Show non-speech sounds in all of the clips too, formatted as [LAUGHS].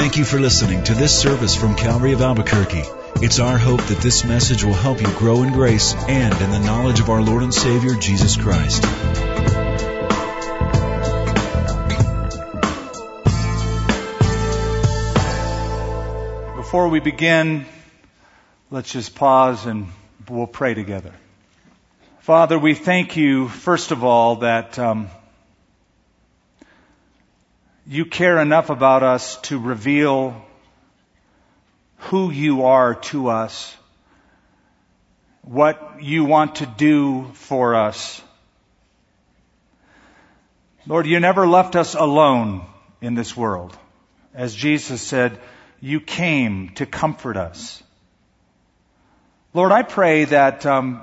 Thank you for listening to this service from Calvary of Albuquerque. It's our hope that this message will help you grow in grace and in the knowledge of our Lord and Savior, Jesus Christ. Before we begin, let's just pause and we'll pray together. Father, we thank you, first of all, that um, you care enough about us to reveal who you are to us, what you want to do for us. Lord, you never left us alone in this world. As Jesus said, you came to comfort us. Lord, I pray that um,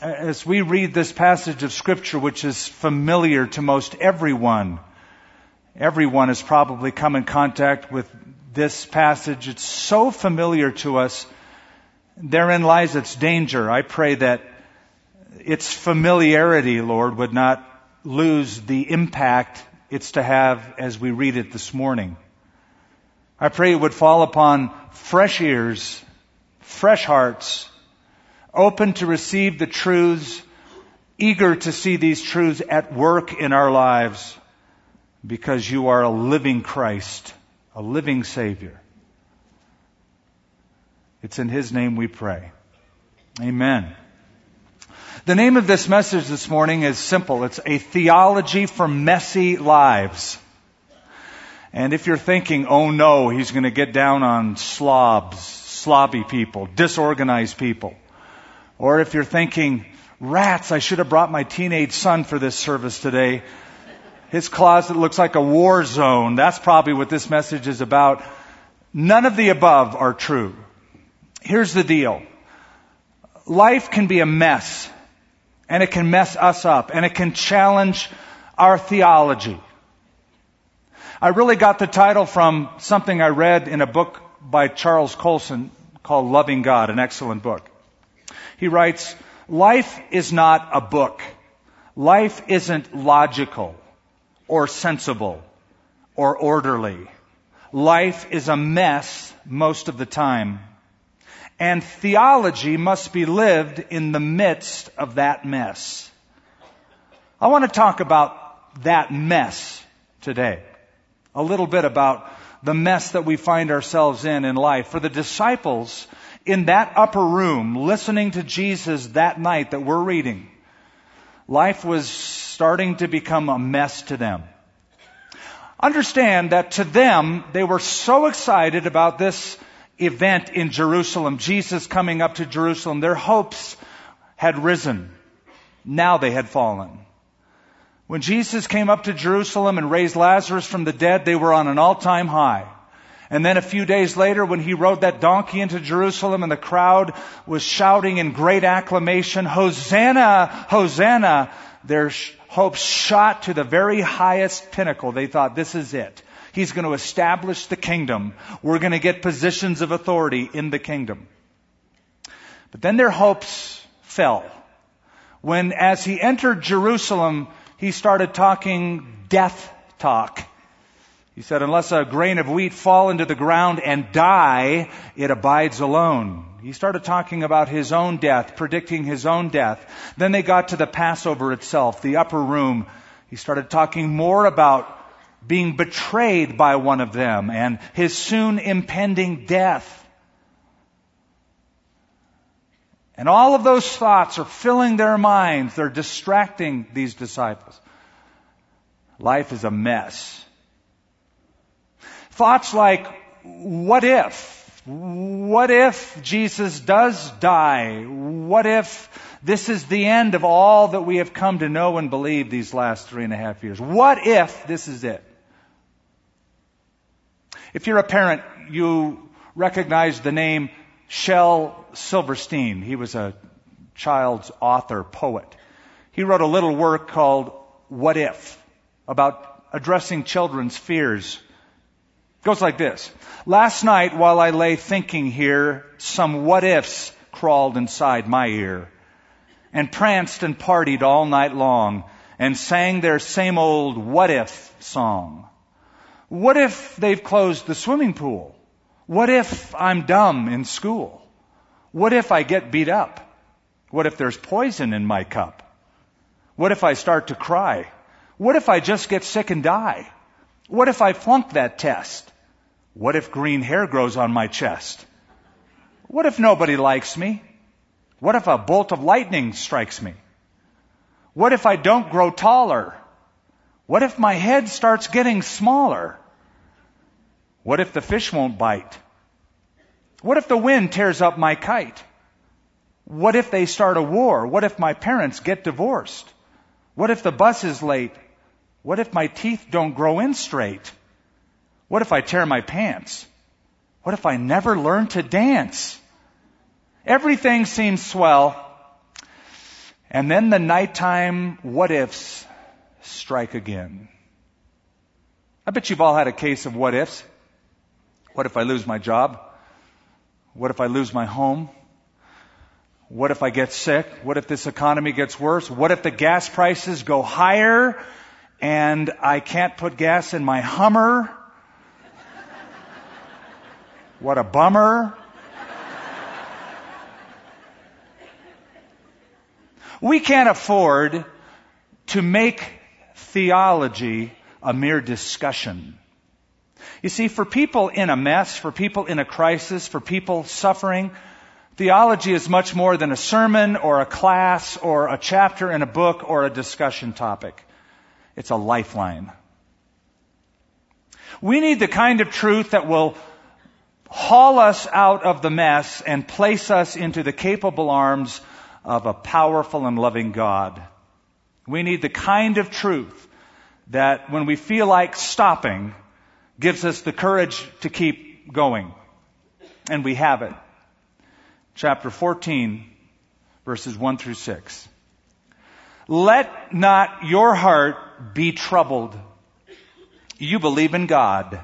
as we read this passage of Scripture, which is familiar to most everyone, Everyone has probably come in contact with this passage. It's so familiar to us. Therein lies its danger. I pray that its familiarity, Lord, would not lose the impact it's to have as we read it this morning. I pray it would fall upon fresh ears, fresh hearts, open to receive the truths, eager to see these truths at work in our lives because you are a living Christ, a living Savior. It's in His name we pray. Amen. The name of this message this morning is simple. It's a theology for messy lives. And if you're thinking, oh no, he's going to get down on slobs, slobby people, disorganized people. Or if you're thinking, rats, I should have brought my teenage son for this service today. His closet looks like a war zone. That's probably what this message is about. None of the above are true. Here's the deal. Life can be a mess, and it can mess us up, and it can challenge our theology. I really got the title from something I read in a book by Charles Colson called Loving God, an excellent book. He writes, Life is not a book. Life isn't logical or sensible or orderly. Life is a mess most of the time. And theology must be lived in the midst of that mess. I want to talk about that mess today. A little bit about the mess that we find ourselves in in life. For the disciples in that upper room listening to Jesus that night that we're reading, life was starting to become a mess to them. Understand that to them, they were so excited about this event in Jerusalem, Jesus coming up to Jerusalem. Their hopes had risen. Now they had fallen. When Jesus came up to Jerusalem and raised Lazarus from the dead, they were on an all-time high. And then a few days later, when he rode that donkey into Jerusalem and the crowd was shouting in great acclamation, Hosanna, Hosanna, their hopes shot to the very highest pinnacle. They thought, this is it. He's going to establish the kingdom. We're going to get positions of authority in the kingdom. But then their hopes fell. When, as he entered Jerusalem, he started talking death talk. He said, unless a grain of wheat fall into the ground and die, it abides alone. He started talking about his own death, predicting his own death. Then they got to the Passover itself, the upper room. He started talking more about being betrayed by one of them and his soon impending death. And all of those thoughts are filling their minds. They're distracting these disciples. Life is a mess. Thoughts like, what if? What if Jesus does die? What if this is the end of all that we have come to know and believe these last three and a half years? What if this is it? If you're a parent, you recognize the name Shel Silverstein. He was a child's author, poet. He wrote a little work called What If about addressing children's fears goes like this. Last night while I lay thinking here, some what ifs crawled inside my ear and pranced and partied all night long and sang their same old what if song. What if they've closed the swimming pool? What if I'm dumb in school? What if I get beat up? What if there's poison in my cup? What if I start to cry? What if I just get sick and die? What if I flunk that test? What if green hair grows on my chest? What if nobody likes me? What if a bolt of lightning strikes me? What if I don't grow taller? What if my head starts getting smaller? What if the fish won't bite? What if the wind tears up my kite? What if they start a war? What if my parents get divorced? What if the bus is late? What if my teeth don't grow in straight? What if I tear my pants? What if I never learn to dance? Everything seems swell. And then the nighttime what ifs strike again. I bet you've all had a case of what ifs. What if I lose my job? What if I lose my home? What if I get sick? What if this economy gets worse? What if the gas prices go higher and I can't put gas in my Hummer? What a bummer. We can't afford to make theology a mere discussion. You see, for people in a mess, for people in a crisis, for people suffering, theology is much more than a sermon or a class or a chapter in a book or a discussion topic. It's a lifeline. We need the kind of truth that will haul us out of the mess and place us into the capable arms of a powerful and loving God. We need the kind of truth that when we feel like stopping, gives us the courage to keep going. And we have it. Chapter 14, verses 1 through 6. Let not your heart be troubled. You believe in God.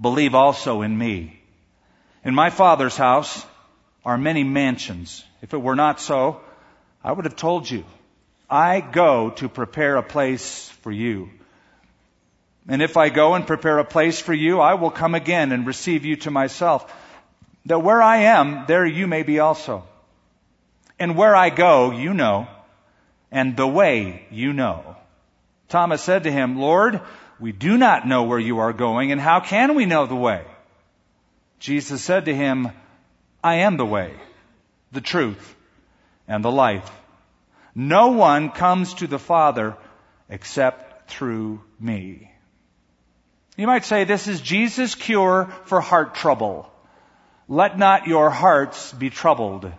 Believe also in me. In my Father's house are many mansions. If it were not so, I would have told you. I go to prepare a place for you. And if I go and prepare a place for you, I will come again and receive you to myself, that where I am, there you may be also. And where I go, you know, and the way you know. Thomas said to him, Lord, we do not know where you are going, and how can we know the way? Jesus said to him, I am the way, the truth, and the life. No one comes to the Father except through me. You might say this is Jesus' cure for heart trouble. Let not your hearts be troubled.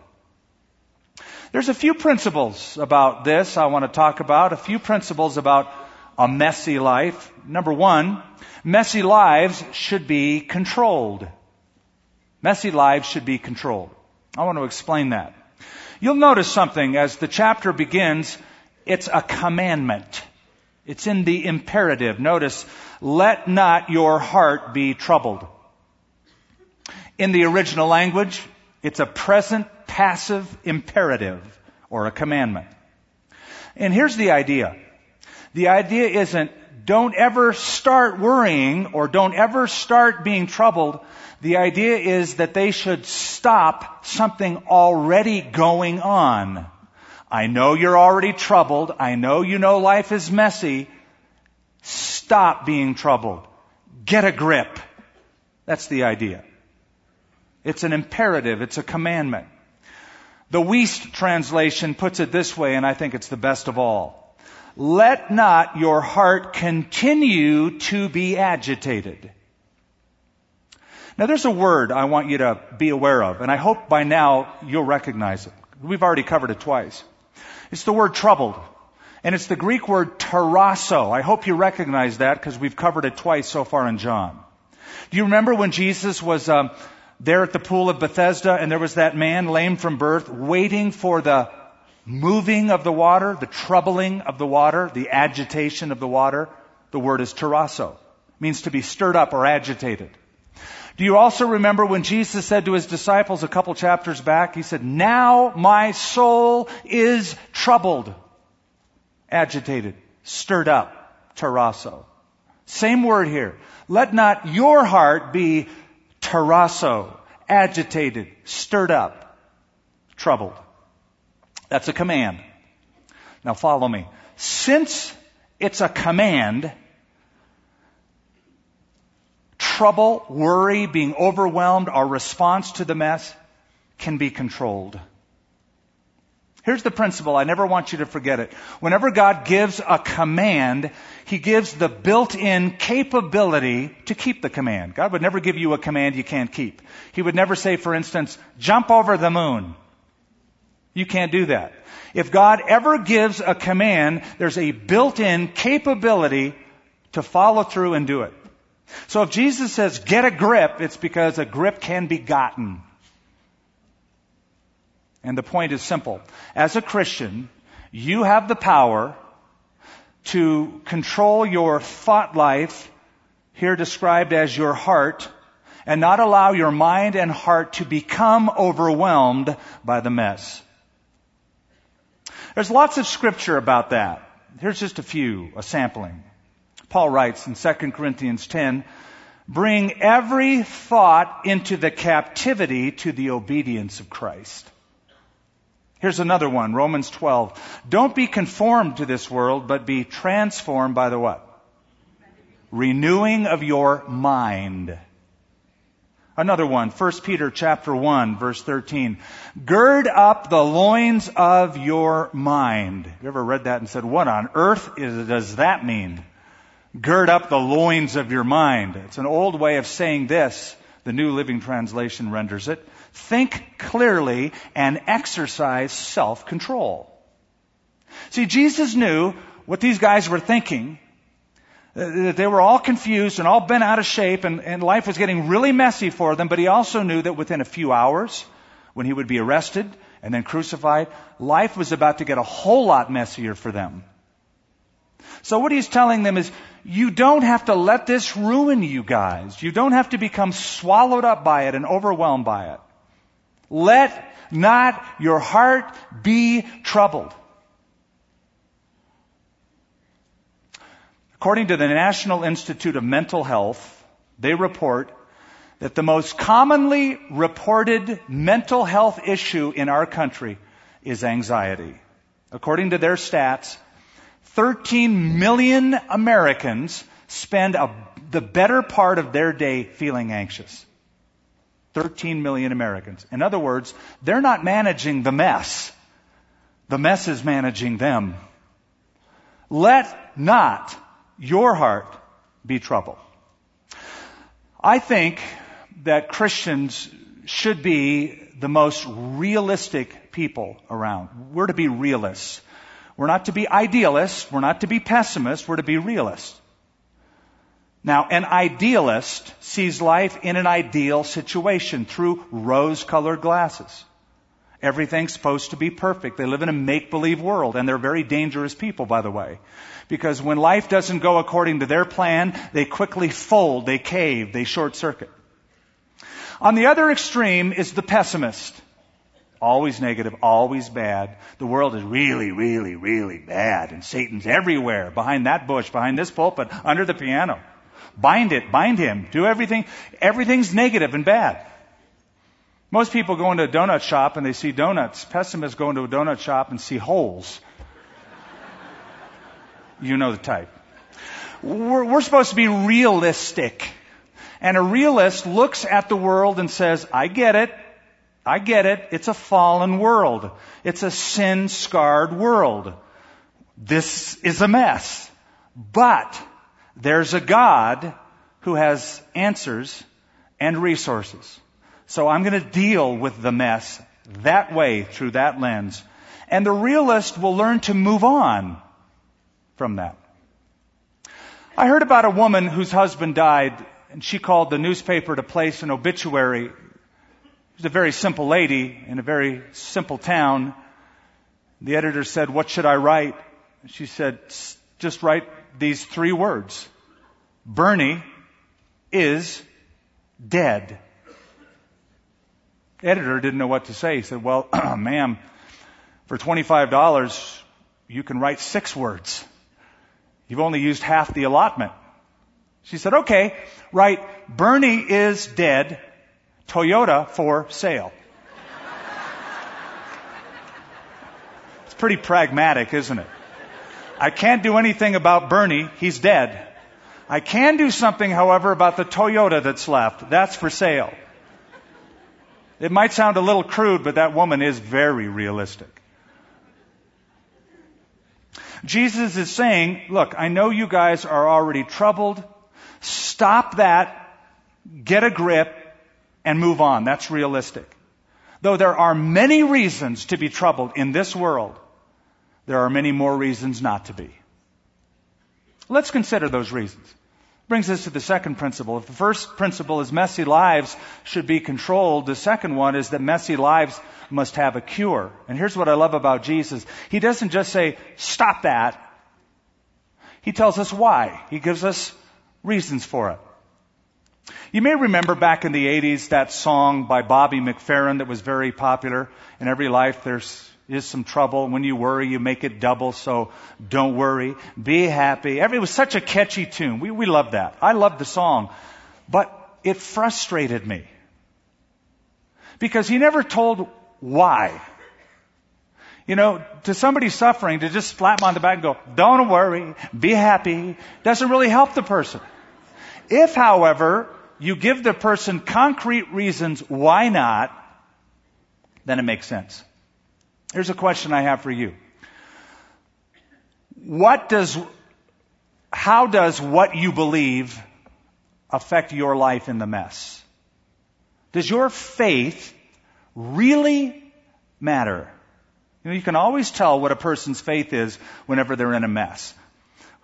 There's a few principles about this I want to talk about, a few principles about a messy life. Number one, messy lives should be controlled. Messy lives should be controlled. I want to explain that. You'll notice something as the chapter begins. It's a commandment. It's in the imperative. Notice, let not your heart be troubled. In the original language, it's a present passive imperative or a commandment. And here's the idea. The idea isn't don't ever start worrying or don't ever start being troubled the idea is that they should stop something already going on. I know you're already troubled. I know you know life is messy. Stop being troubled. Get a grip. That's the idea. It's an imperative. It's a commandment. The Wuest translation puts it this way, and I think it's the best of all. Let not your heart continue to be agitated. Now there's a word I want you to be aware of, and I hope by now you'll recognize it. We've already covered it twice. It's the word troubled. And it's the Greek word tarasso. I hope you recognize that because we've covered it twice so far in John. Do you remember when Jesus was um, there at the pool of Bethesda and there was that man lame from birth waiting for the moving of the water, the troubling of the water, the agitation of the water? The word is tarasso. It means to be stirred up or agitated. Do you also remember when Jesus said to his disciples a couple chapters back, he said, now my soul is troubled, agitated, stirred up, tarasso. Same word here. Let not your heart be tarasso, agitated, stirred up, troubled. That's a command. Now follow me. Since it's a command, trouble, worry, being overwhelmed, our response to the mess can be controlled. Here's the principle. I never want you to forget it. Whenever God gives a command, He gives the built-in capability to keep the command. God would never give you a command you can't keep. He would never say, for instance, jump over the moon. You can't do that. If God ever gives a command, there's a built-in capability to follow through and do it. So if Jesus says, get a grip, it's because a grip can be gotten. And the point is simple. As a Christian, you have the power to control your thought life, here described as your heart, and not allow your mind and heart to become overwhelmed by the mess. There's lots of scripture about that. Here's just a few, a sampling. Paul writes in 2 Corinthians 10, bring every thought into the captivity to the obedience of Christ. Here's another one, Romans 12. Don't be conformed to this world, but be transformed by the what? Renewing of your mind. Another one, 1 Peter chapter 1 verse 13. Gird up the loins of your mind. You ever read that and said, what on earth is, does that mean? Gird up the loins of your mind. It's an old way of saying this. The New Living Translation renders it. Think clearly and exercise self-control. See, Jesus knew what these guys were thinking uh, that they were all confused and all bent out of shape and, and life was getting really messy for them, but he also knew that within a few hours, when he would be arrested and then crucified, life was about to get a whole lot messier for them. So what he's telling them is, you don't have to let this ruin you guys. You don't have to become swallowed up by it and overwhelmed by it. Let not your heart be troubled. According to the National Institute of Mental Health, they report that the most commonly reported mental health issue in our country is anxiety. According to their stats, 13 million Americans spend a, the better part of their day feeling anxious. 13 million Americans. In other words, they're not managing the mess. The mess is managing them. Let not your heart be troubled. I think that Christians should be the most realistic people around. We're to be realists. We're not to be idealists. We're not to be pessimists. We're to be realists. Now, an idealist sees life in an ideal situation through rose colored glasses. Everything's supposed to be perfect. They live in a make believe world, and they're very dangerous people, by the way. Because when life doesn't go according to their plan, they quickly fold, they cave, they short circuit. On the other extreme is the pessimist. Always negative, always bad. The world is really, really, really bad, and Satan's everywhere, behind that bush, behind this pulpit, under the piano. Bind it, bind him, do everything. Everything's negative and bad. Most people go into a donut shop and they see donuts. Pessimists go into a donut shop and see holes. [LAUGHS] you know the type. We're, we're supposed to be realistic. And a realist looks at the world and says, I get it. I get it. It's a fallen world. It's a sin scarred world. This is a mess. But there's a God who has answers and resources. So I'm going to deal with the mess that way through that lens. And the realist will learn to move on from that. I heard about a woman whose husband died and she called the newspaper to place an obituary. She was a very simple lady in a very simple town. The editor said, what should I write? She said, just write these three words. Bernie is dead editor didn't know what to say. He said, well, [CLEARS THROAT] ma'am, for $25, you can write six words. You've only used half the allotment. She said, okay, right, Bernie is dead, Toyota for sale. it's pretty pragmatic, isn't it? I can't do anything about Bernie, he's dead. I can do something, however, about the Toyota that's left. That's for sale. It might sound a little crude, but that woman is very realistic. Jesus is saying, look, I know you guys are already troubled. Stop that, get a grip, and move on. That's realistic. Though there are many reasons to be troubled in this world, there are many more reasons not to be. Let's consider those reasons. Brings us to the second principle. If the first principle is messy lives should be controlled, the second one is that messy lives must have a cure. And here's what I love about Jesus. He doesn't just say, stop that. He tells us why. He gives us reasons for it. You may remember back in the 80s that song by Bobby McFerrin that was very popular. In every life there's is some trouble. When you worry, you make it double, so don't worry. Be happy. It was such a catchy tune. We, we loved that. I loved the song. But it frustrated me. Because he never told why. You know, to somebody suffering, to just slap them on the back and go, don't worry, be happy, doesn't really help the person. If, however, you give the person concrete reasons why not, then it makes sense. Here's a question I have for you. What does, how does what you believe affect your life in the mess? Does your faith really matter? You know, you can always tell what a person's faith is whenever they're in a mess.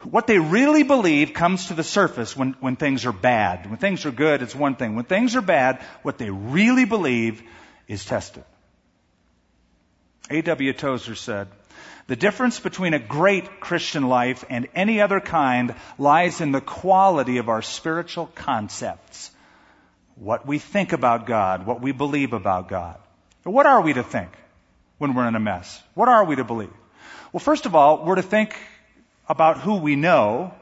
What they really believe comes to the surface when, when things are bad. When things are good, it's one thing. When things are bad, what they really believe is tested. A.W. Tozer said, the difference between a great Christian life and any other kind lies in the quality of our spiritual concepts. What we think about God, what we believe about God. What are we to think? when we're in a mess? What are we to believe? Well, first of all, we're to think about who we know,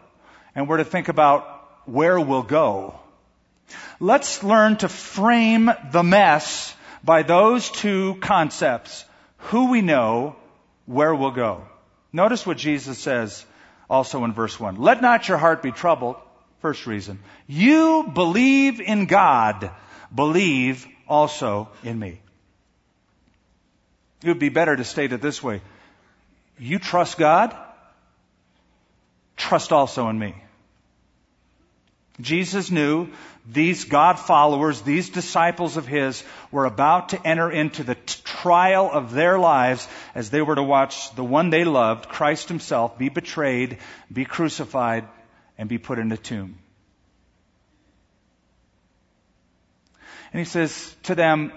and we're to think about where we'll go. Let's learn to frame the mess by those two concepts. Who we know, where we'll go. Notice what Jesus says also in verse 1. Let not your heart be troubled. First reason. You believe in God. Believe also in me. It would be better to state it this way. You trust God? Trust also in me. Jesus knew these God followers, these disciples of His, were about to enter into the t- trial of their lives as they were to watch the one they loved, Christ Himself, be betrayed, be crucified, and be put in a tomb. And He says to them,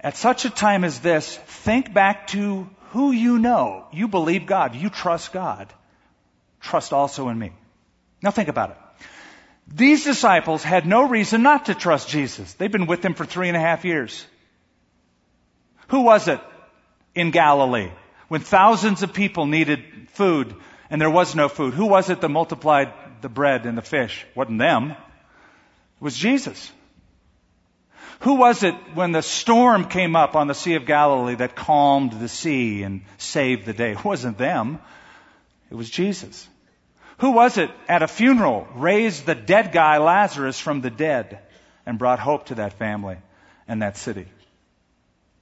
at such a time as this, think back to who you know. You believe God. You trust God. Trust also in me. Now think about it. These disciples had no reason not to trust Jesus. They've been with him for three and a half years. Who was it in Galilee when thousands of people needed food and there was no food? Who was it that multiplied the bread and the fish? Wasn't them. It was Jesus. Who was it when the storm came up on the Sea of Galilee that calmed the sea and saved the day? It wasn't them. It was Jesus. Who was it at a funeral raised the dead guy Lazarus from the dead and brought hope to that family and that city?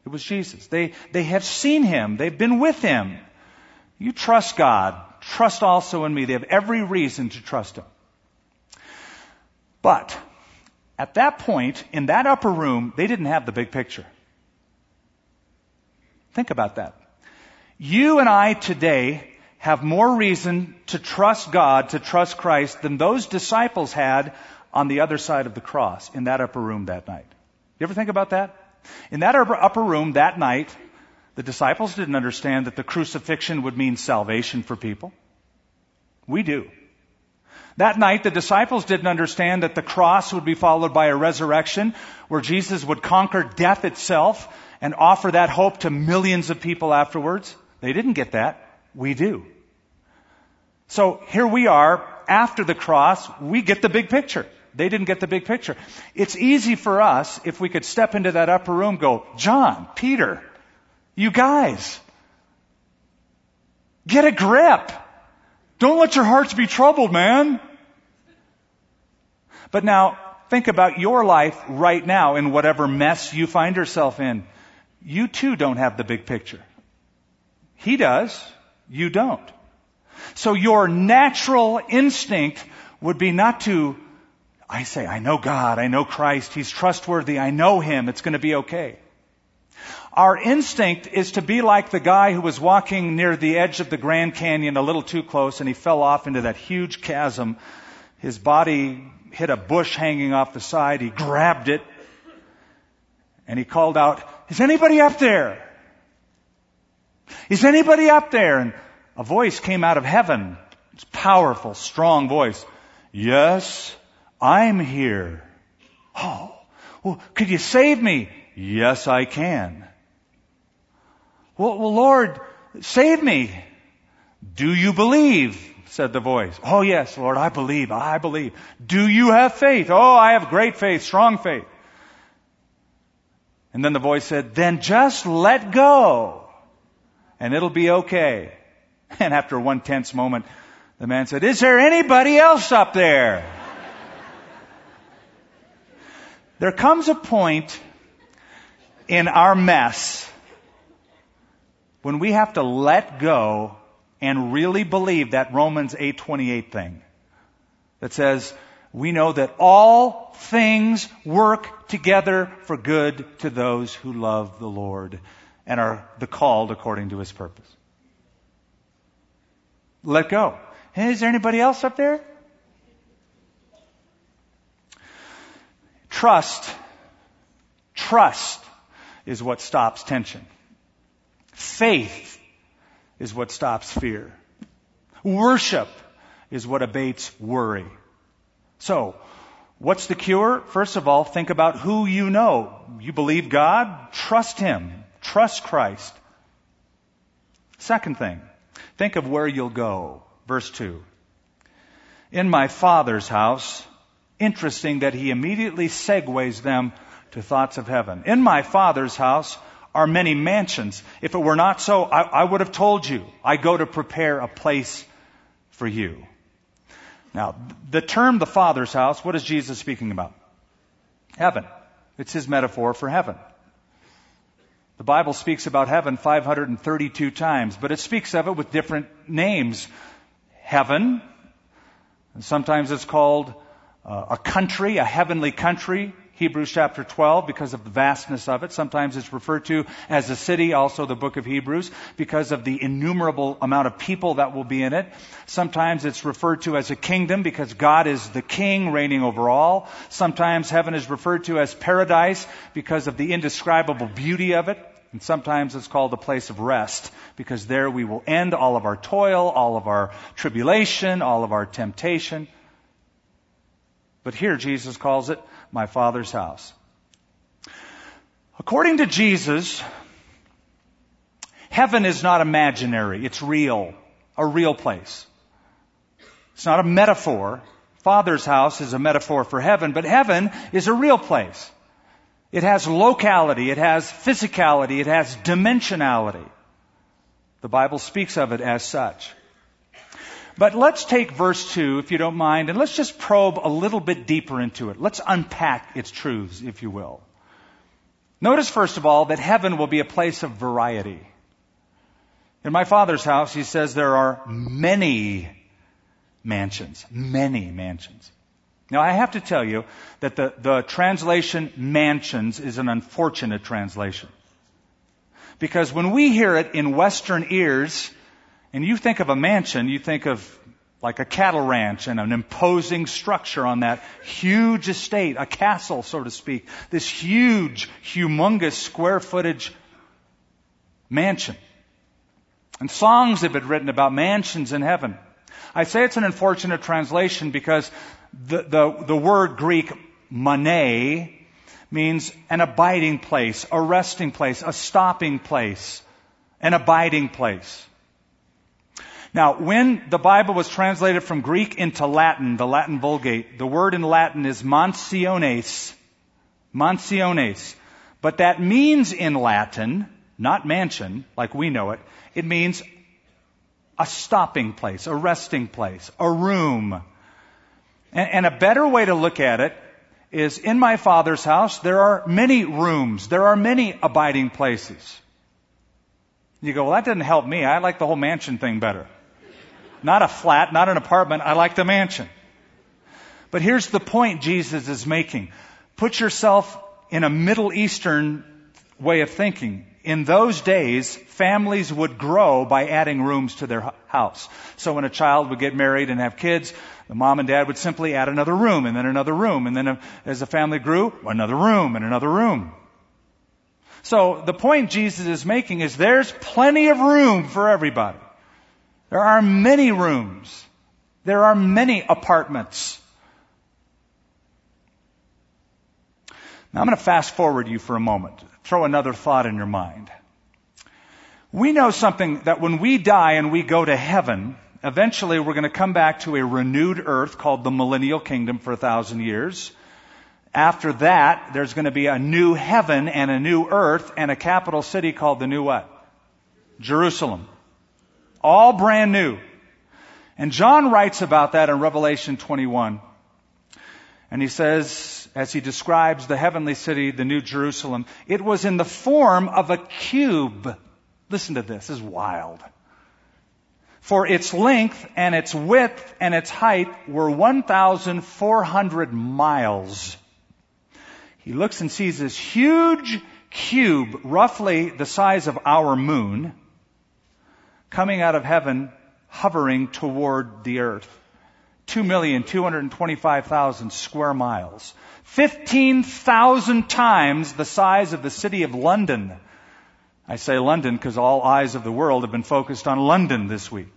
It was Jesus. They, they have seen him. They've been with him. You trust God. Trust also in me. They have every reason to trust him. But at that point, in that upper room, they didn't have the big picture. Think about that. You and I today have more reason to trust God, to trust Christ, than those disciples had on the other side of the cross in that upper room that night. You ever think about that? In that upper room that night, the disciples didn't understand that the crucifixion would mean salvation for people. We do. That night, the disciples didn't understand that the cross would be followed by a resurrection where Jesus would conquer death itself and offer that hope to millions of people afterwards. They didn't get that. We do. So here we are after the cross, we get the big picture. They didn't get the big picture. It's easy for us if we could step into that upper room, go, John, Peter, you guys, get a grip. Don't let your hearts be troubled, man. But now, think about your life right now in whatever mess you find yourself in. You too don't have the big picture. He does. You don't. So your natural instinct would be not to, I say, I know God, I know Christ, He's trustworthy, I know Him, it's going to be okay. Our instinct is to be like the guy who was walking near the edge of the Grand Canyon a little too close and he fell off into that huge chasm. His body hit a bush hanging off the side. He grabbed it and he called out, is anybody up there? Is anybody up there? And a voice came out of heaven. It's powerful, strong voice. Yes, I'm here. Oh, well, could you save me? Yes, I can. Well, well, Lord, save me. Do you believe? said the voice. Oh yes, Lord, I believe, I believe. Do you have faith? Oh, I have great faith, strong faith. And then the voice said, then just let go and it'll be okay. [LAUGHS] And after one tense moment, the man said, is there anybody else up there? there comes a point in our mess when we have to let go and really believe that Romans 8:28 thing that says we know that all things work together for good to those who love the Lord and are the called according to his purpose. Let go. Hey, is there anybody else up there? Trust. Trust is what stops tension. Faith is what stops fear. Worship is what abates worry. So, what's the cure? First of all, think about who you know. You believe God? Trust Him. Trust Christ. Second thing, think of where you'll go. Verse 2. In my Father's house, interesting that He immediately segues them to thoughts of heaven. In my Father's house are many mansions. If it were not so, I, I would have told you, I go to prepare a place for you. Now, the term the Father's house, what is Jesus speaking about? Heaven. It's his metaphor for heaven. The Bible speaks about heaven 532 times, but it speaks of it with different names. Heaven, and sometimes it's called uh, a country, a heavenly country. Hebrews chapter 12 because of the vastness of it. Sometimes it's referred to as a city, also the book of Hebrews, because of the innumerable amount of people that will be in it. Sometimes it's referred to as a kingdom because God is the king reigning over all. Sometimes heaven is referred to as paradise because of the indescribable beauty of it. And sometimes it's called a place of rest because there we will end all of our toil, all of our tribulation, all of our temptation. But here Jesus calls it my Father's house. According to Jesus, heaven is not imaginary. It's real. A real place. It's not a metaphor. Father's house is a metaphor for heaven, but heaven is a real place. It has locality, it has physicality, it has dimensionality. The Bible speaks of it as such. But let's take verse 2, if you don't mind, and let's just probe a little bit deeper into it. Let's unpack its truths, if you will. Notice, first of all, that heaven will be a place of variety. In my father's house, he says there are many mansions. Many mansions. Now, I have to tell you that the, the translation mansions is an unfortunate translation. Because when we hear it in Western ears, and you think of a mansion, you think of like a cattle ranch and an imposing structure on that huge estate, a castle, so to speak. This huge, humongous square footage mansion. And songs have been written about mansions in heaven. I say it's an unfortunate translation because the, the, the word Greek, mane, means an abiding place, a resting place, a stopping place, an abiding place. Now, when the Bible was translated from Greek into Latin, the Latin Vulgate, the word in Latin is mansiones. Mansiones. But that means in Latin, not mansion, like we know it, it means a stopping place, a resting place, a room. And, and, a better way to look at it is in my father's house, there are many rooms, there are many abiding places. You go, well, that didn't help me. I like the whole mansion thing better. Not a flat, not an apartment. I like the mansion. But here's the point Jesus is making. Put yourself in a Middle Eastern way of thinking. In those days, families would grow by adding rooms to their house. So when a child would get married and have kids, the mom and dad would simply add another room and then another room. And then uh, as the family grew, another room and another room. So the point Jesus is making is there's plenty of room for everybody. There are many rooms. There are many apartments. Now I'm going to fast forward you for a moment. Throw another thought in your mind. We know something that when we die and we go to heaven, eventually we're going to come back to a renewed earth called the millennial kingdom for a thousand years. After that, there's going to be a new heaven and a new earth and a capital city called the new what? Jerusalem. All brand new. And John writes about that in Revelation 21. And he says, as he describes the heavenly city, the New Jerusalem, it was in the form of a cube. Listen to this, this is wild. For its length and its width and its height were 1,400 miles. He looks and sees this huge cube, roughly the size of our moon, coming out of heaven, hovering toward the earth. 2,225,000 square miles. 15,000 times the size of the city of London. I say London because all eyes of the world have been focused on London this week.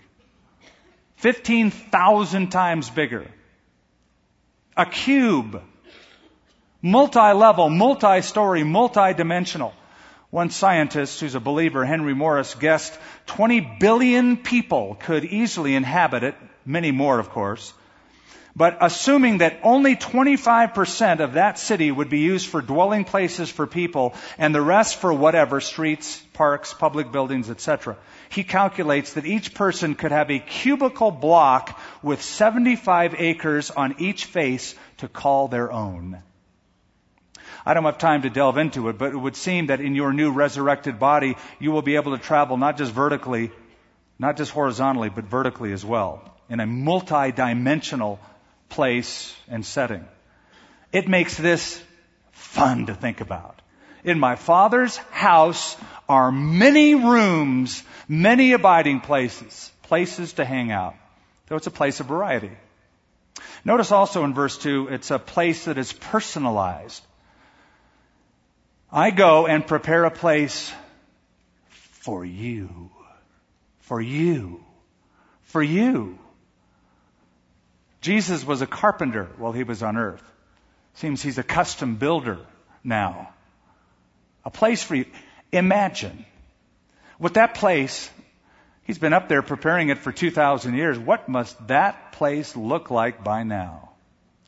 15,000 times bigger. A cube. Multi-level, multi-story, multi-dimensional. One scientist who's a believer, Henry Morris, guessed 20 billion people could easily inhabit it, many more of course. But assuming that only 25% of that city would be used for dwelling places for people and the rest for whatever, streets, parks, public buildings, etc. He calculates that each person could have a cubicle block with 75 acres on each face to call their own. I don't have time to delve into it, but it would seem that in your new resurrected body, you will be able to travel not just vertically, not just horizontally, but vertically as well, in a multi-dimensional place and setting. It makes this fun to think about. In my Father's house are many rooms, many abiding places, places to hang out. So it's a place of variety. Notice also in verse 2, it's a place that is personalized. I go and prepare a place for you. For you. For you. Jesus was a carpenter while he was on earth. Seems he's a custom builder now. A place for you. Imagine. With that place, he's been up there preparing it for 2,000 years. What must that place look like by now?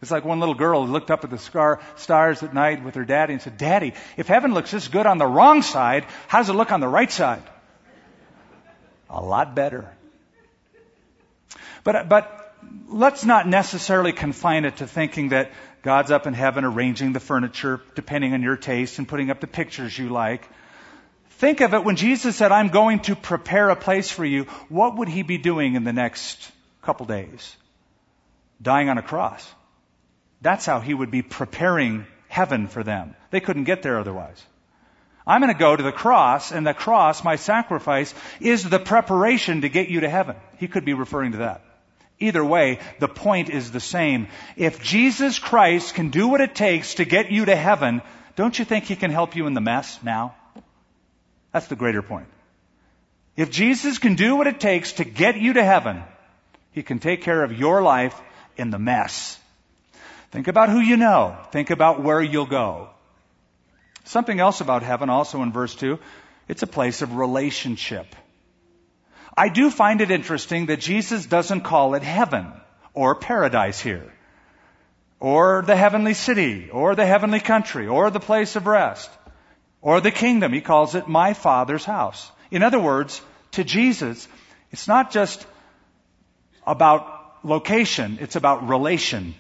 It's like one little girl who looked up at the scar, stars at night with her daddy and said, Daddy, if heaven looks this good on the wrong side, how does it look on the right side? A lot better. But, but let's not necessarily confine it to thinking that God's up in heaven arranging the furniture depending on your taste and putting up the pictures you like. Think of it when Jesus said, I'm going to prepare a place for you. What would he be doing in the next couple days? Dying on a cross. That's how he would be preparing heaven for them. They couldn't get there otherwise. I'm going to go to the cross, and the cross, my sacrifice, is the preparation to get you to heaven. He could be referring to that. Either way, the point is the same. If Jesus Christ can do what it takes to get you to heaven, don't you think he can help you in the mess now? That's the greater point. If Jesus can do what it takes to get you to heaven, he can take care of your life in the mess. Think about who you know. Think about where you'll go. Something else about heaven also in verse 2. It's a place of relationship. I do find it interesting that Jesus doesn't call it heaven or paradise here, or the heavenly city, or the heavenly country, or the place of rest, or the kingdom. He calls it my Father's house. In other words, to Jesus, it's not just about location, it's about relation,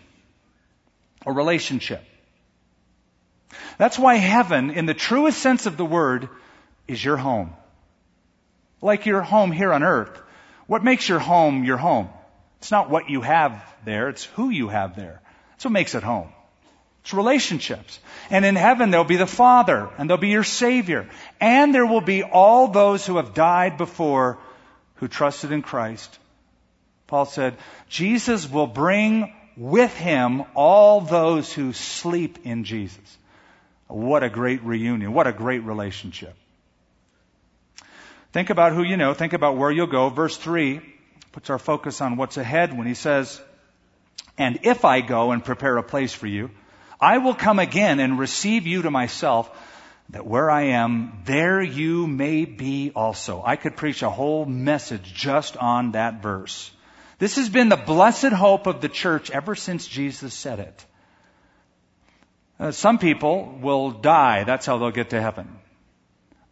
a relationship. That's why heaven, in the truest sense of the word, is your home. Like your home here on earth. What makes your home your home? It's not what you have there, it's who you have there. That's what makes it home. It's relationships. And in heaven there'll be the Father, and there'll be your Savior, and there will be all those who have died before who trusted in Christ. Paul said, Jesus will bring with him all those who sleep in Jesus. What a great reunion. What a great relationship. Think about who you know. Think about where you'll go. Verse 3 puts our focus on what's ahead when he says, And if I go and prepare a place for you, I will come again and receive you to myself, that where I am, there you may be also. I could preach a whole message just on that verse. This has been the blessed hope of the church ever since Jesus said it. Uh, some people will die. That's how they'll get to heaven.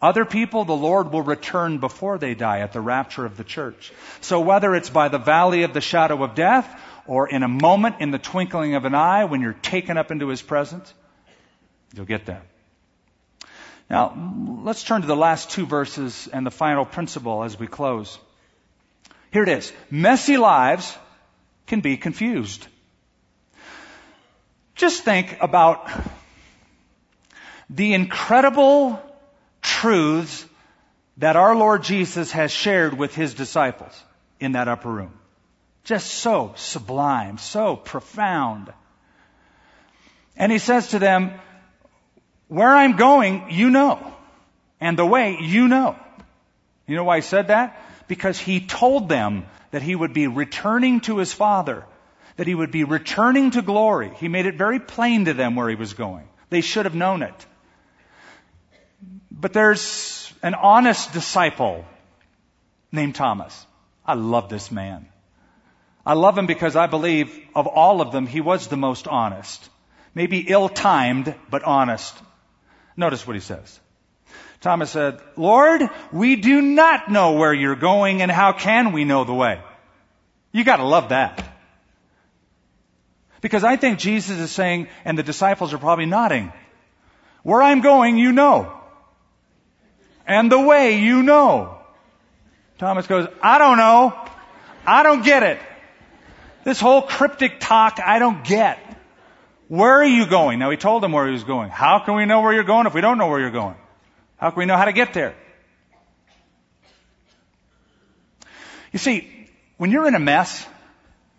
Other people, the Lord will return before they die at the rapture of the church. So whether it's by the valley of the shadow of death or in a moment in the twinkling of an eye when you're taken up into His presence, you'll get there. Now, let's turn to the last two verses and the final principle as we close. Here it is. Messy lives can be confused. Just think about the incredible truths that our Lord Jesus has shared with his disciples in that upper room. Just so sublime, so profound. And he says to them, where I'm going, you know. And the way, you know. You know why he said that? Because he told them that he would be returning to his Father that he would be returning to glory. He made it very plain to them where he was going. They should have known it. But there's an honest disciple named Thomas. I love this man. I love him because I believe of all of them, he was the most honest. Maybe ill-timed, but honest. Notice what he says. Thomas said, Lord, we do not know where you're going and how can we know the way? You gotta love that. Because I think Jesus is saying, and the disciples are probably nodding, where I'm going, you know. And the way, you know. Thomas goes, I don't know. I don't get it. This whole cryptic talk, I don't get. Where are you going? Now he told them where he was going. How can we know where you're going if we don't know where you're going? How can we know how to get there? You see, when you're in a mess,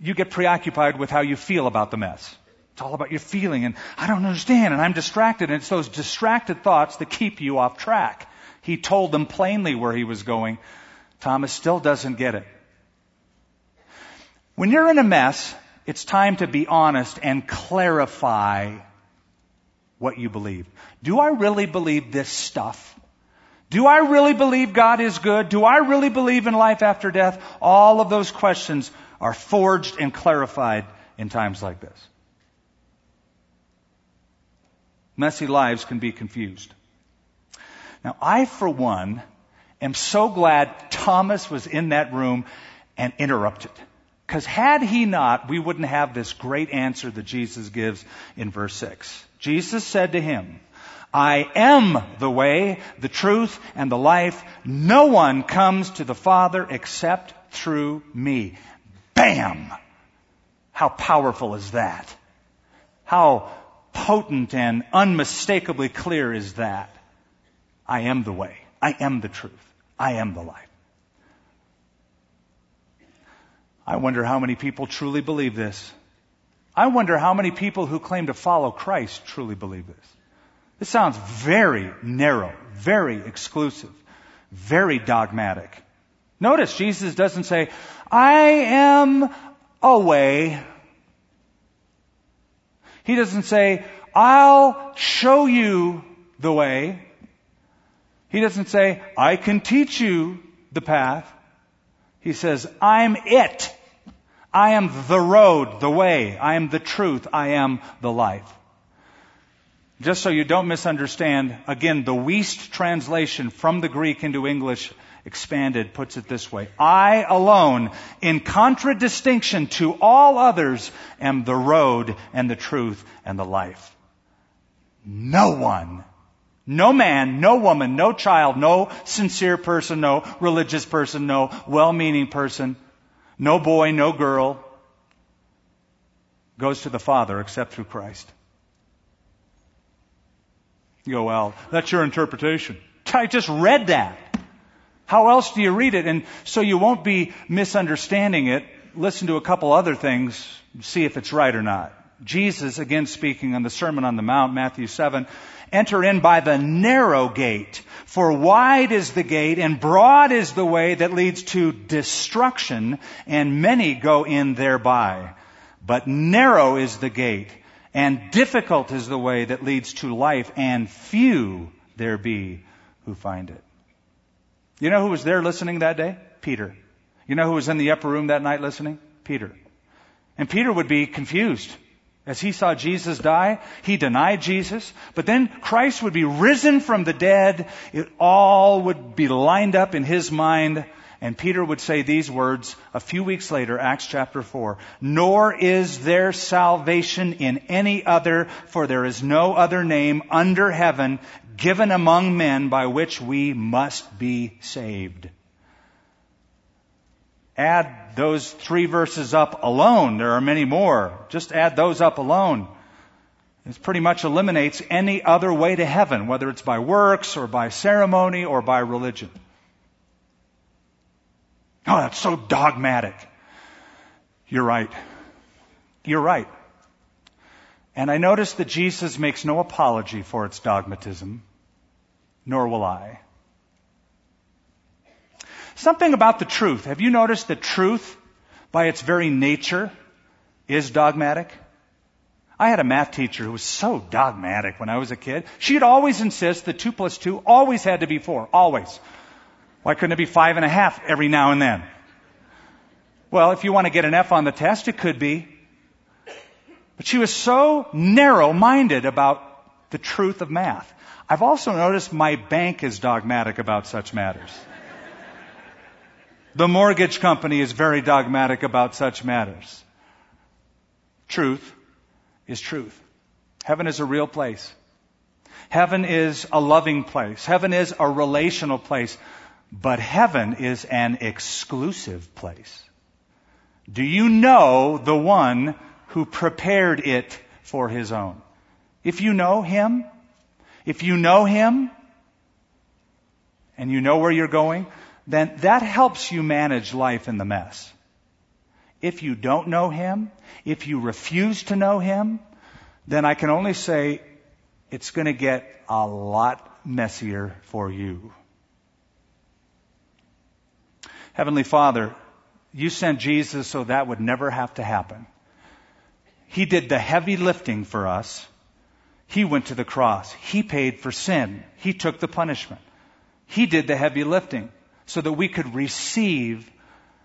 you get preoccupied with how you feel about the mess. It's all about your feeling and I don't understand and I'm distracted and it's those distracted thoughts that keep you off track. He told them plainly where he was going. Thomas still doesn't get it. When you're in a mess, it's time to be honest and clarify what you believe. Do I really believe this stuff? Do I really believe God is good? Do I really believe in life after death? All of those questions are forged and clarified in times like this. Messy lives can be confused. Now, I, for one, am so glad Thomas was in that room and interrupted. Because had he not, we wouldn't have this great answer that Jesus gives in verse 6. Jesus said to him, I am the way, the truth, and the life. No one comes to the Father except through me. Bam! How powerful is that? How potent and unmistakably clear is that? I am the way. I am the truth. I am the life. I wonder how many people truly believe this. I wonder how many people who claim to follow Christ truly believe this. This sounds very narrow, very exclusive, very dogmatic. Notice Jesus doesn't say, I am a way. He doesn't say, I'll show you the way. He doesn't say, I can teach you the path. He says, I'm it. I am the road, the way. I am the truth. I am the life. Just so you don't misunderstand, again, the Wuest translation from the Greek into English expanded puts it this way. I alone, in contradistinction to all others, am the road and the truth and the life. No one, no man, no woman, no child, no sincere person, no religious person, no well-meaning person, no boy, no girl goes to the Father except through Christ. You go, well, that's your interpretation. I just read that. How else do you read it? And so you won't be misunderstanding it. Listen to a couple other things, see if it's right or not. Jesus, again speaking on the Sermon on the Mount, Matthew 7, enter in by the narrow gate. For wide is the gate and broad is the way that leads to destruction, and many go in thereby. But narrow is the gate and difficult is the way that leads to life, and few there be who find it. You know who was there listening that day? Peter. You know who was in the upper room that night listening? Peter. And Peter would be confused. As he saw Jesus die, he denied Jesus, but then Christ would be risen from the dead. It all would be lined up in his mind and Peter would say these words a few weeks later, Acts chapter 4. Nor is there salvation in any other, for there is no other name under heaven given among men by which we must be saved. Add those three verses up alone. There are many more. Just add those up alone. It pretty much eliminates any other way to heaven, whether it's by works or by ceremony or by religion. Oh, that's so dogmatic. You're right. You're right. And I notice that Jesus makes no apology for its dogmatism, nor will I. Something about the truth. Have you noticed that truth, by its very nature, is dogmatic? I had a math teacher who was so dogmatic when I was a kid. She'd always insist that two plus two always had to be four. Always. Why couldn't it be five and a half every now and then? Well, if you want to get an F on the test, it could be. But she was so narrow minded about the truth of math. I've also noticed my bank is dogmatic about such matters. The mortgage company is very dogmatic about such matters. Truth is truth. Heaven is a real place. Heaven is a loving place. Heaven is a relational place. But heaven is an exclusive place. Do you know the one who prepared it for his own? If you know him, if you know him, and you know where you're going, then that helps you manage life in the mess. If you don't know him, if you refuse to know him, then I can only say it's going to get a lot messier for you. Heavenly Father, you sent Jesus so that would never have to happen. He did the heavy lifting for us. He went to the cross. He paid for sin. He took the punishment. He did the heavy lifting so that we could receive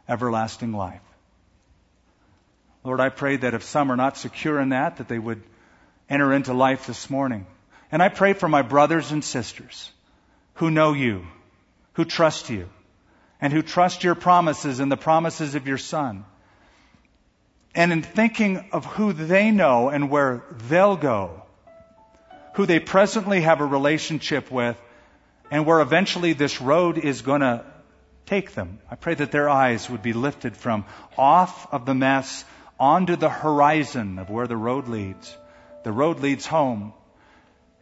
everlasting life. Lord, I pray that if some are not secure in that, that they would enter into life this morning. And I pray for my brothers and sisters who know you, who trust you, and who trust your promises and the promises of your Son. And in thinking of who they know and where they'll go, who they presently have a relationship with, and where eventually this road is going to take them. I pray that their eyes would be lifted from off of the mess onto the horizon of where the road leads. The road leads home.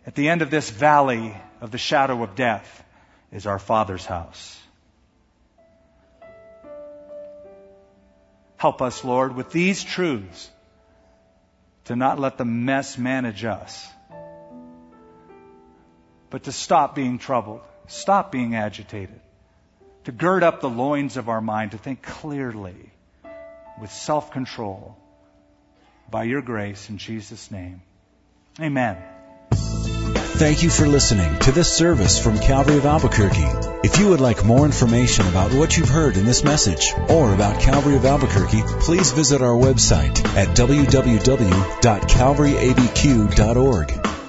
At the end of this valley of the shadow of death is our Father's house. Help us, Lord, with these truths to not let the mess manage us, but to stop being troubled, stop being agitated, to gird up the loins of our mind, to think clearly with self control by your grace in Jesus' name. Amen. Thank you for listening to this service from Calvary of Albuquerque. If you would like more information about what you've heard in this message or about Calvary of Albuquerque, please visit our website at www.calvaryabq.org.